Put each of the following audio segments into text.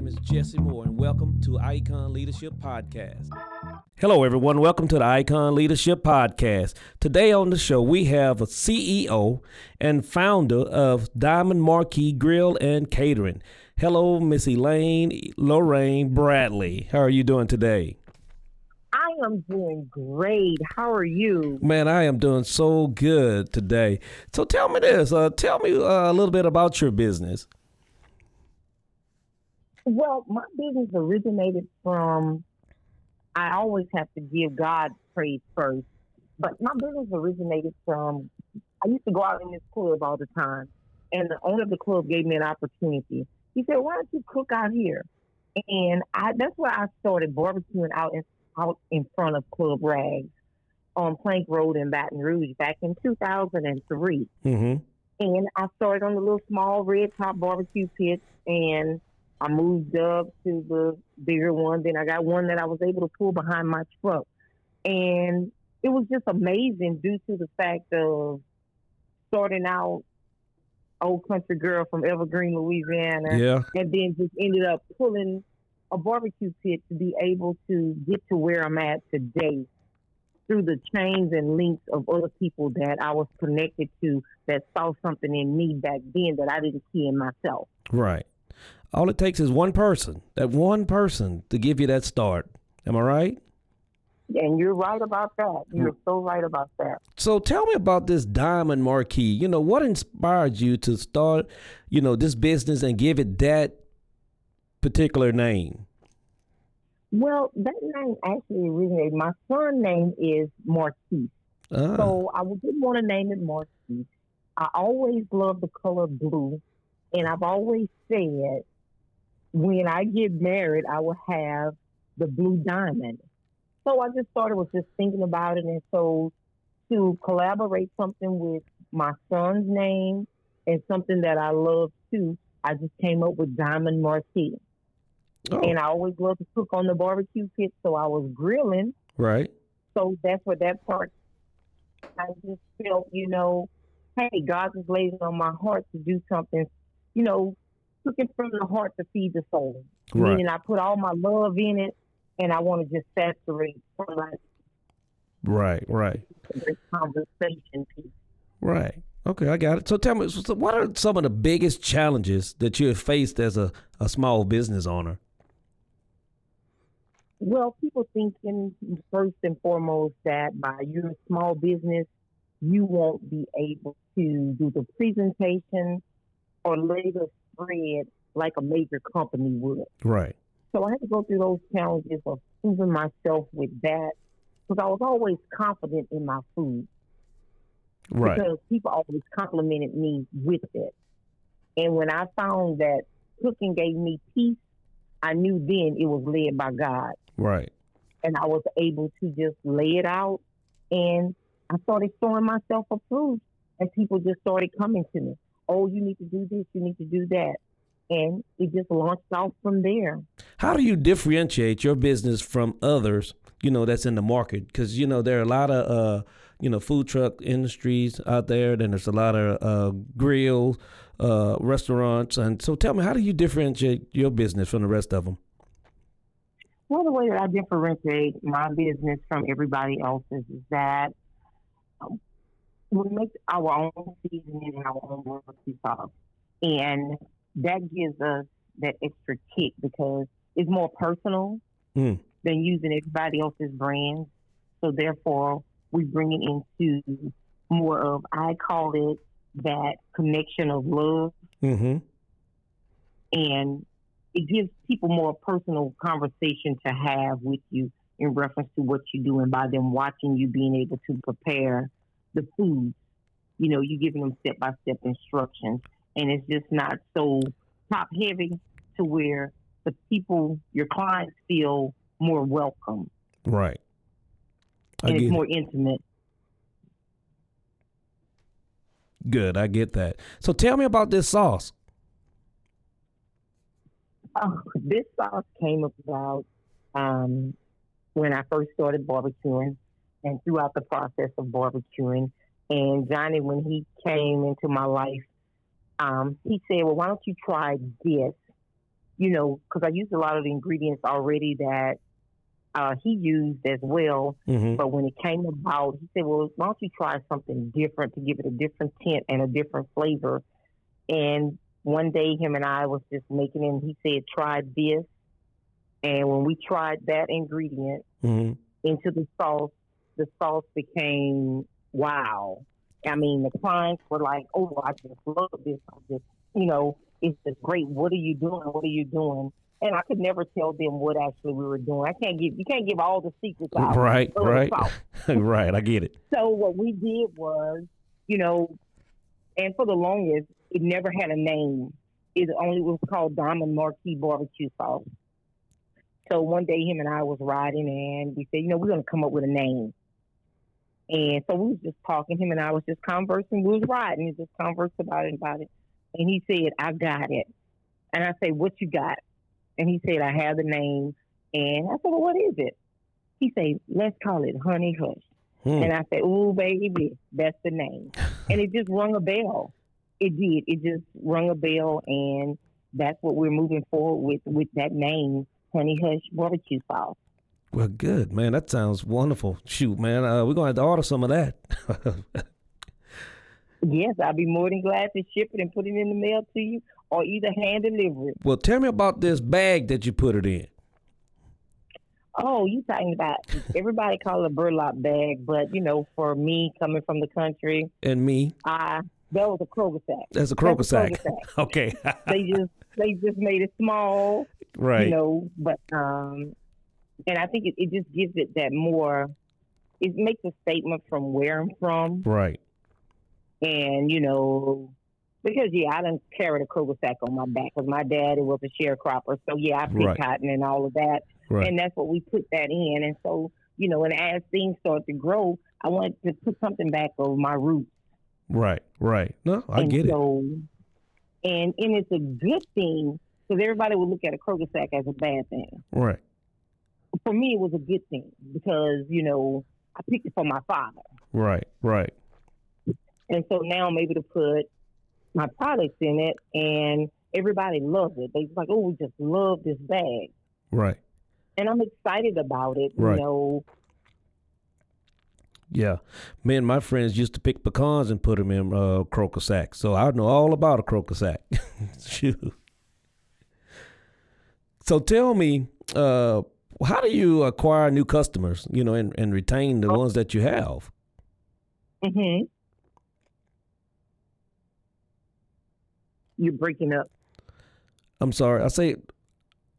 Name is Jessie Moore, and welcome to Icon Leadership Podcast. Hello, everyone. Welcome to the Icon Leadership Podcast. Today on the show, we have a CEO and founder of Diamond Marquee Grill and Catering. Hello, Miss Elaine Lorraine Bradley. How are you doing today? I am doing great. How are you? Man, I am doing so good today. So tell me this. Uh, tell me uh, a little bit about your business. Well, my business originated from, I always have to give God praise first, but my business originated from, I used to go out in this club all the time, and the owner of the club gave me an opportunity. He said, Why don't you cook out here? And I, that's where I started barbecuing out in, out in front of Club Rags on Plank Road in Baton Rouge back in 2003. Mm-hmm. And I started on the little small red top barbecue pit and I moved up to the bigger one. Then I got one that I was able to pull behind my truck. And it was just amazing due to the fact of starting out old country girl from Evergreen, Louisiana. Yeah. And then just ended up pulling a barbecue pit to be able to get to where I'm at today through the chains and links of other people that I was connected to that saw something in me back then that I didn't see in myself. Right. All it takes is one person, that one person to give you that start. Am I right? And you're right about that. You're so right about that. So tell me about this Diamond Marquee. You know, what inspired you to start, you know, this business and give it that particular name? Well, that name actually originated. My son's name is Marquise. Ah, So I didn't want to name it Marquise. I always loved the color blue. And I've always said when I get married, I will have the blue diamond. So I just started was just thinking about it. And so to collaborate something with my son's name and something that I love too, I just came up with Diamond Marquee. oh, And I always love to cook on the barbecue pit. So I was grilling. right. So that's where that part, I just felt, you know, hey, God laid it on my heart to do something, you know, cooking from the heart to feed the soul. Right. Meaning I put all my love in it and I want to just saturate from Right, right, conversation piece. right. Okay, I got it. So tell me, so what are some of the biggest challenges that you have faced as a, a small business owner? Well, people thinking first and foremost that by your small business, you won't be able to do the presentation or lay the spread like a major company would. Right. So I had to go through those challenges of proving myself with that because I was always confident in my food Right. because people always complimented me with it. And when I found that cooking gave me peace, I knew then it was led by God. Right. And I was able to just lay it out. And I started showing myself approved. And people just started coming to me. Oh, you need to do this, you need to do that. And it just launched off from there. How do you differentiate your business from others, you know, that's in the market? Because, you know, there are a lot of, uh, you know, food truck industries out there. Then there's a lot of uh, grills, uh, restaurants. And so tell me, how do you differentiate your business from the rest of them? Well, the way that I differentiate my business from everybody else's is that we make our own seasoning and our own barbecue sauce. And that gives us that extra kick because it's more personal Mm. than using everybody else's brands. So therefore, we bring it into more of, I call it that connection of love Mm-hmm. and it gives people more personal conversation to have with you in reference to what you do and by them watching you being able to prepare the food you know, you're giving them step by step instructions, and it's just not so top heavy to where the people, your clients, feel more welcome. Right. I and it's it. more intimate. Good, I get that. So tell me about this sauce. Oh, this sauce came about um, when I first started barbecuing and throughout the process of barbecuing. And Johnny, when he came into my life, um, he said, Well, why don't you try this? You know, because I used a lot of the ingredients already that uh, he used as well. Mm-hmm. But when it came about, he said, Well, why don't you try something different to give it a different tint and a different flavor? And one day, him and I was just making it, and he said, Try this. And when we tried that ingredient Mm-hmm. into the sauce, the sauce became wow. I mean, the clients were like, "Oh, I just love this. I just, you know, it's just great. What are you doing? What are you doing?" And I could never tell them what actually we were doing. I can't give you can't give all the secrets out. Right, right, right. I get it. So what we did was, you know, and for the longest, it never had a name. It only was called Diamond Marquee Barbecue Sauce. So one day, him and I was riding, and we said, you know, we're going to come up with a name. And so we was just talking. Him and I was just conversing. We was riding and just conversed about it, about it. And he said, "I got it." And I said, "What you got?" And he said, "I have the name." And I said, "Well, what is it?" He said, "Let's call it Honey Hush." Hmm. And I said, "Ooh, baby, that's the name." and it just rung a bell. It did. It just rung a bell, and that's what we're moving forward with with that name, Honey Hush Barbecue Sauce. Well, good, man. That sounds wonderful. Shoot, man. Uh, we're going to have to order some of that. Yes, I'd be more than glad to ship it and put it in the mail to you, or either hand deliver it. well, tell me about this bag that you put it in. Oh, you talking about everybody call it a burlap bag, but you know, for me coming from the country, And me. I that was a croaker sack. That's a croaker That's a sack. Sack. okay. They just they just made it small, right. you know, but um, and I think it, it just gives it that more. It makes a statement from where I'm from, right. and you know, because yeah, I didn't carry the croaker sack on my back because my daddy was a sharecropper, so yeah, I picked Right. cotton and all of that. Right. and that's what we put that in. And so, you know, and as things start to grow, I wanted to put something back over my roots. right. Right. No, I and get it. And and it's a good thing because everybody would look at a croaker sack as a bad thing. Right. For me, it was a good thing because you know I picked it for my father, Right. Right. and so now I'm able to put my products in it, and everybody loves it. They're like, "Oh, we just love this bag." Right. and I'm excited about it. Right. You know, Yeah, me and my friends used to pick pecans and put them in uh, croaker sacks, so I know all about a croaker sack. Shoot. So tell me, uh, how do you acquire new customers? You know, and, and retain the ones that you have. hmm you're breaking up. I'm sorry, I say,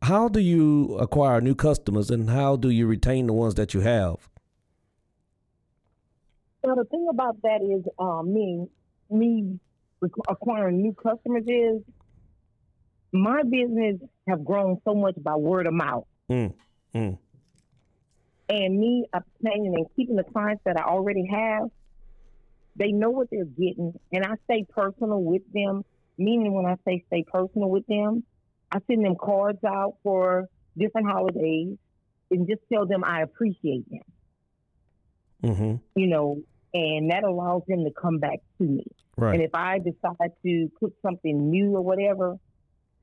how do you acquire new customers, and how do you retain the ones that you have? So the thing about that is, um, me, me acquiring new customers is my business have grown so much by word of mouth, Mm, mm, and me obtaining and keeping the clients that I already have. They know what they're getting, and I stay personal with them. Meaning, when I say stay personal with them, I send them cards out for different holidays, and just tell them I appreciate them. hmm You know, and that allows them to come back to me. Right. And if I decide to cook something new or whatever,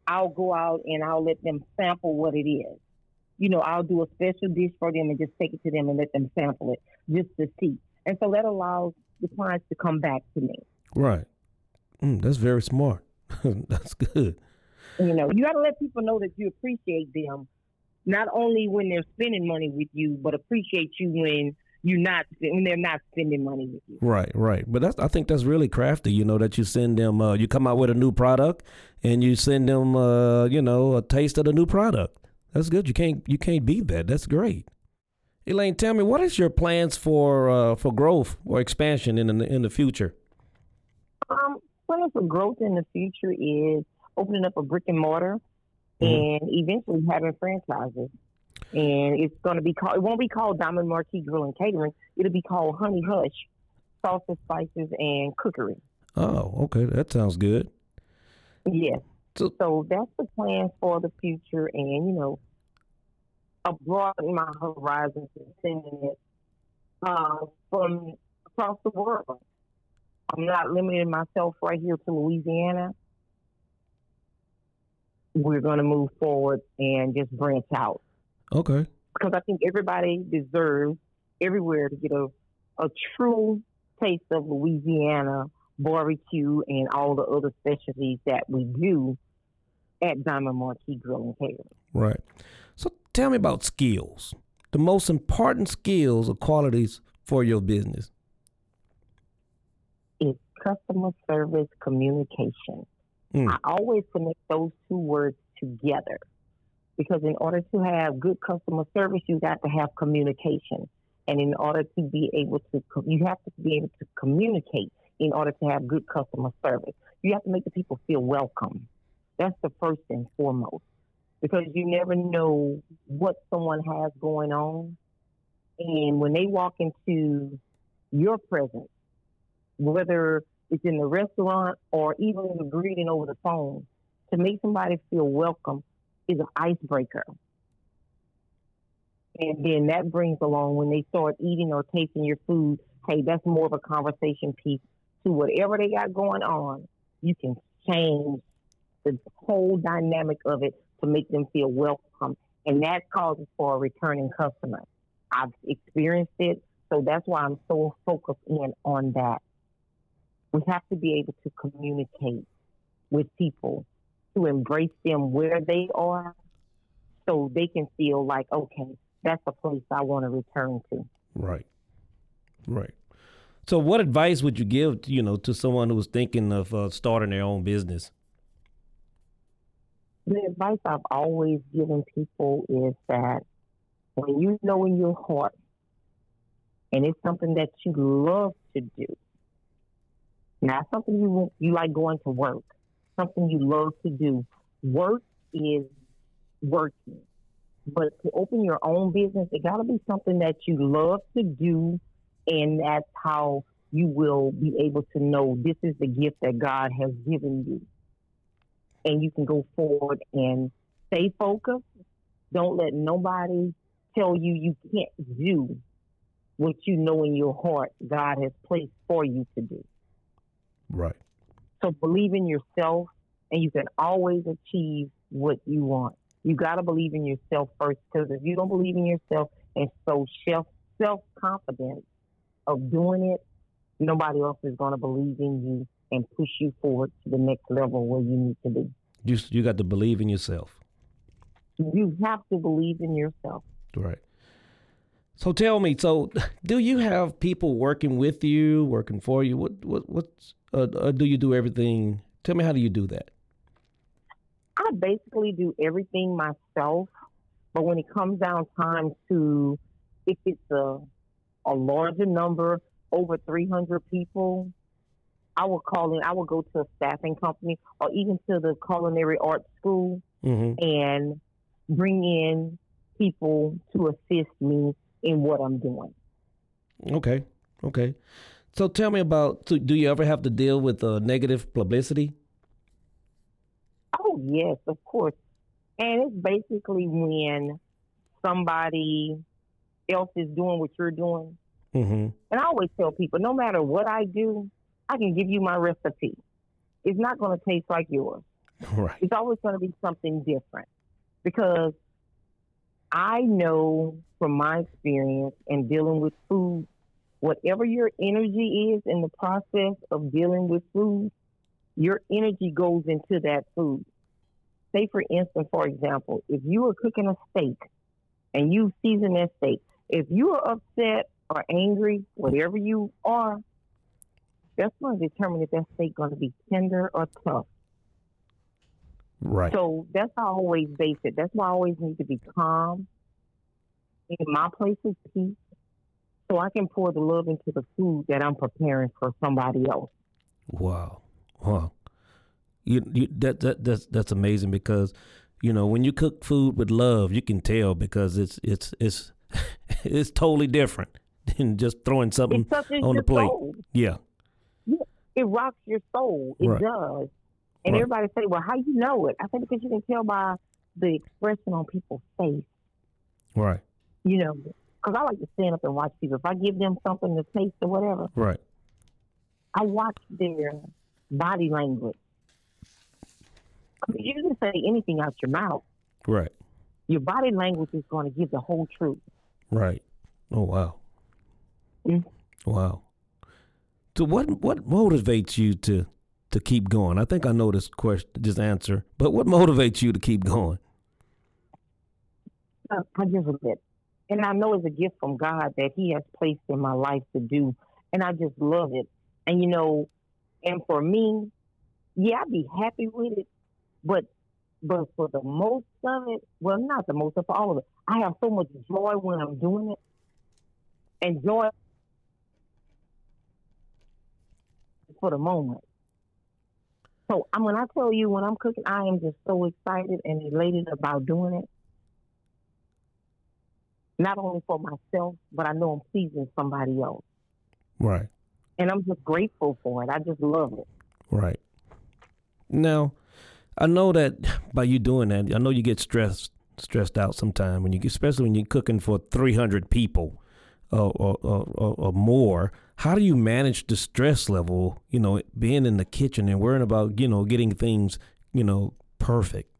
I'll go out and I'll let them sample what it is. You know, I'll do a special dish for them and just take it to them and let them sample it just to see. And so that allows the clients to come back to me. Right. Mm, that's very smart. that's good. You know, you got to let people know that you appreciate them, not only when they're spending money with you, but appreciate you when you're not when they're not spending money with you. Right, right. But that's I think that's really crafty, you know, that you send them uh, you come out with a new product and you send them uh, you know, a taste of the new product. That's good. You can't you can't beat that. That's great. Elaine, tell me what is your plans for uh, for growth or expansion in the in the future? Um, plans for growth in the future is opening up a brick and mortar Mhm. and eventually having franchises. And it's going to be called, it won't be called Diamond Marquee Grill and Catering. It'll be called Honey Hush, Salsa, Spices, and Cookery. Oh, okay. That sounds good. Yes. So- So that's the plan for the future, and you know, a broaden my horizons and sending it uh, from across the world. I'm not limiting myself right here to Louisiana. We're going to move forward and just branch out Okay. because I think everybody deserves everywhere to get a a true taste of Louisiana barbecue and all the other specialties that we do at Diamond Marquee Grill and Catering. Right. So tell me about skills. The most important skills or qualities for your business. Is customer service communication. Mm. I always connect those two words together because in order to have good customer service, you got to have communication. And in order to be able to, you have to be able to communicate in order to have good customer service. You have to make the people feel welcome. That's the first and foremost because you never know what someone has going on. And when they walk into your presence, whether it's in the restaurant or even the greeting over the phone, to make somebody feel welcome is an icebreaker. And then that brings along when they start eating or tasting your food, hey, that's more of a conversation piece to whatever they got going on. You can change the whole dynamic of it to make them feel welcome. And that causes for a returning customer. I've experienced it, so that's why I'm so focused in on that. We have to be able to communicate with people to embrace them where they are so they can feel like, okay, that's a place I want to return to. Right. Right. So what advice would you give, you know, to someone who was thinking of uh, starting their own business? The advice I've always given people is that when you know in your heart and it's something that you love to do, not something you you like going to work, something you love to do. Work is working, but to open your own business, it got to be something that you love to do, and that's how you will be able to know this is the gift that God has given you, and you can go forward and stay focused. Don't let nobody tell you you can't do what you know in your heart God has placed for you to do. Right. So believe in yourself, and you can always achieve what you want. You got to believe in yourself first, because if you don't believe in yourself and so self self confidence of doing it, nobody else is going to believe in you and push you forward to the next level where you need to be. You you got to believe in yourself. You have to believe in yourself. Right. So tell me, so do you have people working with you, working for you? What what what's uh, uh, do you do everything? Tell me how do you do that? I basically do everything myself, but when it comes down time to if it's a a larger number, over 300 people, I will call in. I will go to a staffing company or even to the culinary arts school Mm-hmm. and bring in people to assist me in what I'm doing. Okay. Okay. So tell me about. Do you ever have to deal with uh, negative publicity? Oh yes, of course. And it's basically when somebody else is doing what you're doing. Mm-hmm. And I always tell people, no matter what I do, I can give you my recipe. It's not going to taste like yours. Right. It's always going to be something different because I know from my experience in dealing with food, whatever your energy is in the process of dealing with food, your energy goes into that food. Say, for instance, for example, if you are cooking a steak and you season that steak, if you are upset or angry, whatever you are, that's going to determine if that steak going to be tender or tough. Right. So that's how I always base it. That's why I always need to be calm in my place of peace so I can pour the love into the food that I'm preparing for somebody else. Wow, wow. You, you that that that's that's amazing because you know when you cook food with love, you can tell because it's it's it's it's totally different than just throwing something on the plate. soul. Yeah, It rocks your soul. It Right. does. And Right. everybody say, "Well, how you know it?" I say because you can tell by the expression on people's face. right, You know, because I like to stand up and watch people. If I give them something to taste or whatever, right, I watch their body language. You can say anything out your mouth. right, Your body language is going to give the whole truth. right. Oh wow, Mm. wow. So what what motivates you to to keep going? I think I know this question, this answer, but what motivates you to keep going? Uh, I just love it. And I know it's a gift from God that He has placed in my life to do. And I just love it. And, you know, and for me, yeah, I'd be happy with it. But but for the most of it, well, not the most, for all of it, I have so much joy when I'm doing it. And joy for the moment. So I'm when I tell you when I'm cooking, I am just so excited and elated about doing it not only for myself, but I know I'm pleasing somebody else. Right, And I'm just grateful for it. I just love it. right. Now, I know that by you doing that, I know you get stressed stressed out sometimes when you, especially when you're cooking for 300 people or, or, or, or, or more. How do you manage the stress level? You know, being in the kitchen and worrying about you know getting things you know perfect.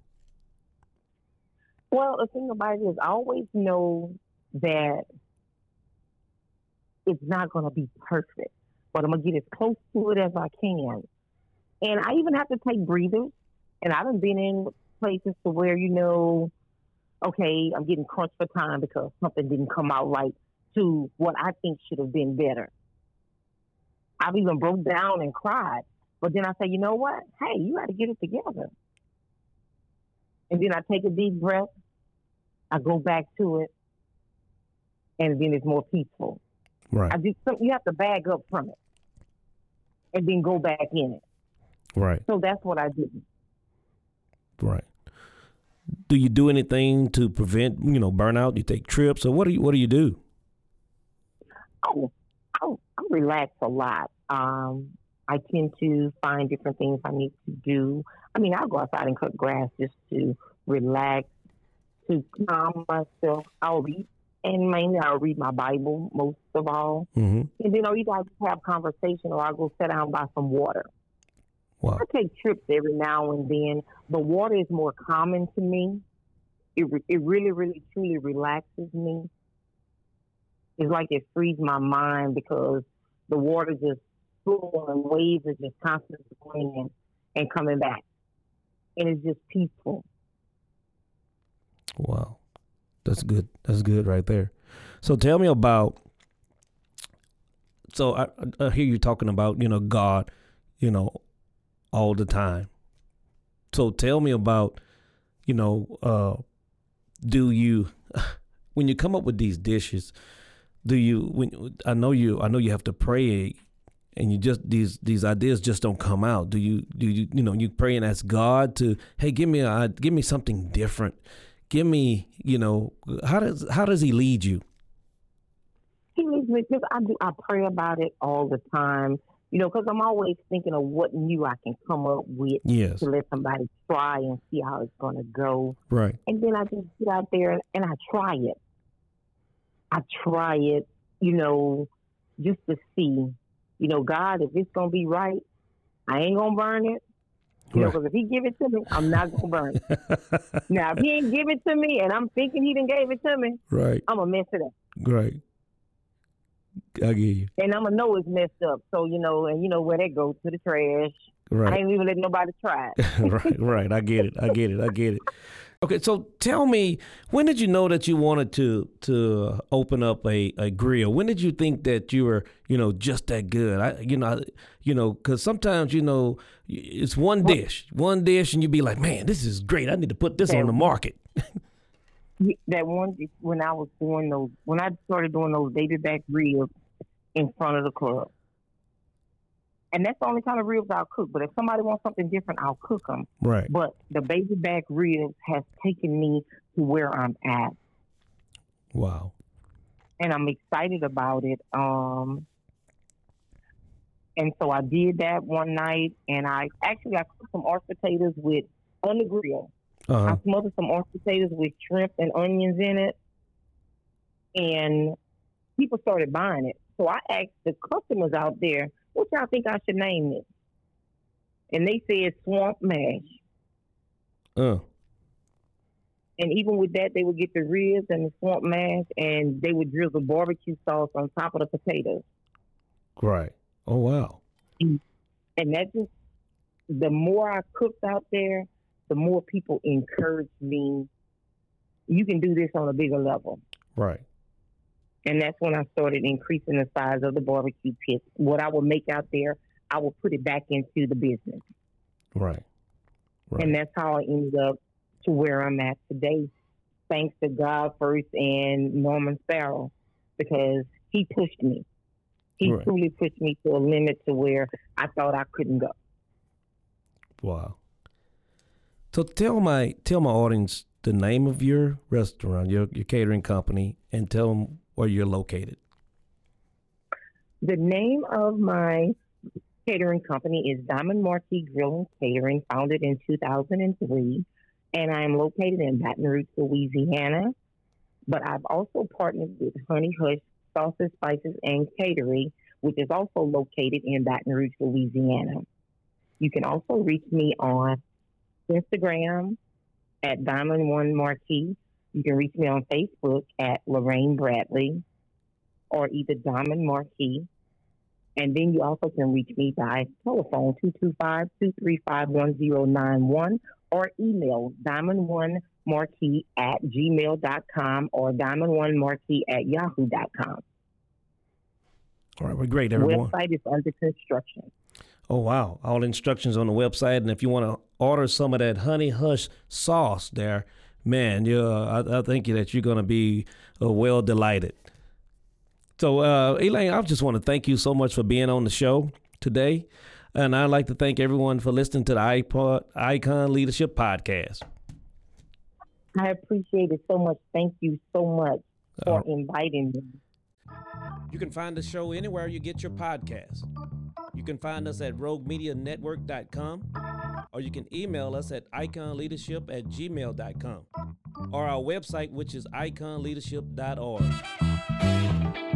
Well, the thing about it is, I always know that it's not going to be perfect, but I'm going to get as close to it as I can. And I even have to take breathers. And I haven't been in places to where, you know, okay, I'm getting crunched for time because something didn't come out right to what I think should have been better. I've even broke down and cried. But then I say, you know what? Hey, you got to get it together. And then I take a deep breath. I go back to it, and then it's more peaceful. Right, I just you have to bag up from it, and then go back in it. right, So that's what I do. right. Do you do anything to prevent you know burnout? You take trips, or what do you what do you do? Oh, relax a lot. Um, I tend to find different things I need to do. I mean, I'll go outside and cut grass just to relax, to calm myself. I'll read, and mainly I'll read my Bible most of all. Mm-hmm. And then I'll either just have conversation or I'll go sit down by some water. Wow. I take trips every now and then, but water is more common to me. It, re- it really, really, truly relaxes me. It's like it frees my mind because the water just flowing, waves are just constantly going in and coming back. And it's just peaceful. Wow. That's good. That's good right there. So tell me about so I, I hear you talking about, you know, God, you know, all the time. So tell me about, you know, uh do you when you come up with these dishes, do you when I know you I know you have to pray and you just these these ideas just don't come out. Do you do you you know you pray and ask God to hey give me a give me something different, give me you know how does how does He lead you? He leads me because I do. I pray about it all the time. You know, because I'm always thinking of what new I can come up with Yes, to let somebody try and see how it's going to go. right, And then I just get out there and, and I try it. I try it, you know, just to see, you know, God, if it's to be right, I ain't to burn it. You know, because if he give it to me, I'm not to burn it. now, if he ain't give it to me and I'm thinking he didn't gave it to me, right, I'm to mess it up. right. I get you. And I'm to know it's messed up. So, you know, and you know where they go to the trash. I ain't even letting nobody try it. right, right. I get it. I get it. I get it. Okay, so tell me, when did you know that you wanted to to open up a, a grill? When did you think that you were, you know, just that good? I, you know, you know, because sometimes you know it's one dish, one dish, and you'd be like, man, this is great. I need to put this on the market. that one when I was doing those when I started doing those baby back ribs in front of the club. And that's the only kind of ribs I'll cook. But if somebody wants something different, I'll cook them. Right. But the baby back ribs has taken me to where I'm at, Wow. and I'm excited about it. Um, and so I did that one night, and I actually I cooked some orange potatoes with on the grill. Uh huh. I smothered some orange potatoes with shrimp and onions in it, and people started buying it. So I asked the customers out there, "What y'all think I should name it? And they said swamp mash. Uh. And even with that, they would get the ribs and the swamp mash, and they would drizzle barbecue sauce on top of the potatoes. Right. Oh wow. And that just, the more I cooked out there, the more people encouraged me. You can do this on a bigger level. Right. And that's when I started increasing the size of the barbecue pit. What I would make out there, I would put it back into the business. Right. Right. And that's how I ended up to where I'm at today, thanks to God first and Norman Sparrow, because he pushed me. He Right. truly pushed me to a limit to where I thought I couldn't go. Wow. So tell my tell my audience the name of your restaurant, your your catering company, and tell them where you're located. The name of my catering company is Diamond Marquee Grill and Catering, founded in 2003, and I am located in Baton Rouge, Louisiana. But I've also partnered with Honey Hush Sauces, Spices, and Catering, which is also located in Baton Rouge, Louisiana. You can also reach me on Instagram at Diamond One Marquee. You can reach me on Facebook at Lorraine Bradley or either Diamond Marquee. And then you also can reach me by telephone 225-235-1091 or email diamond1marquee at gmail.com or diamond1marquee at yahoo.com. All right, well, great, everyone. Website is under construction. Oh wow! All instructions on the website, and if you want to order some of that honey hush sauce, there, man, you I, I think that you're gonna be uh, well delighted. So, uh, Elaine, I just want to thank you so much for being on the show today, and I'd like to thank everyone for listening to the iPod Icon Leadership Podcast. I appreciate it so much. Thank you so much for Uh, inviting me. You can find the show anywhere you get your podcasts. You can find us at roguemedianetwork.com or you can email us at iconleadership at gmail.com or our website, which is iconleadership.org.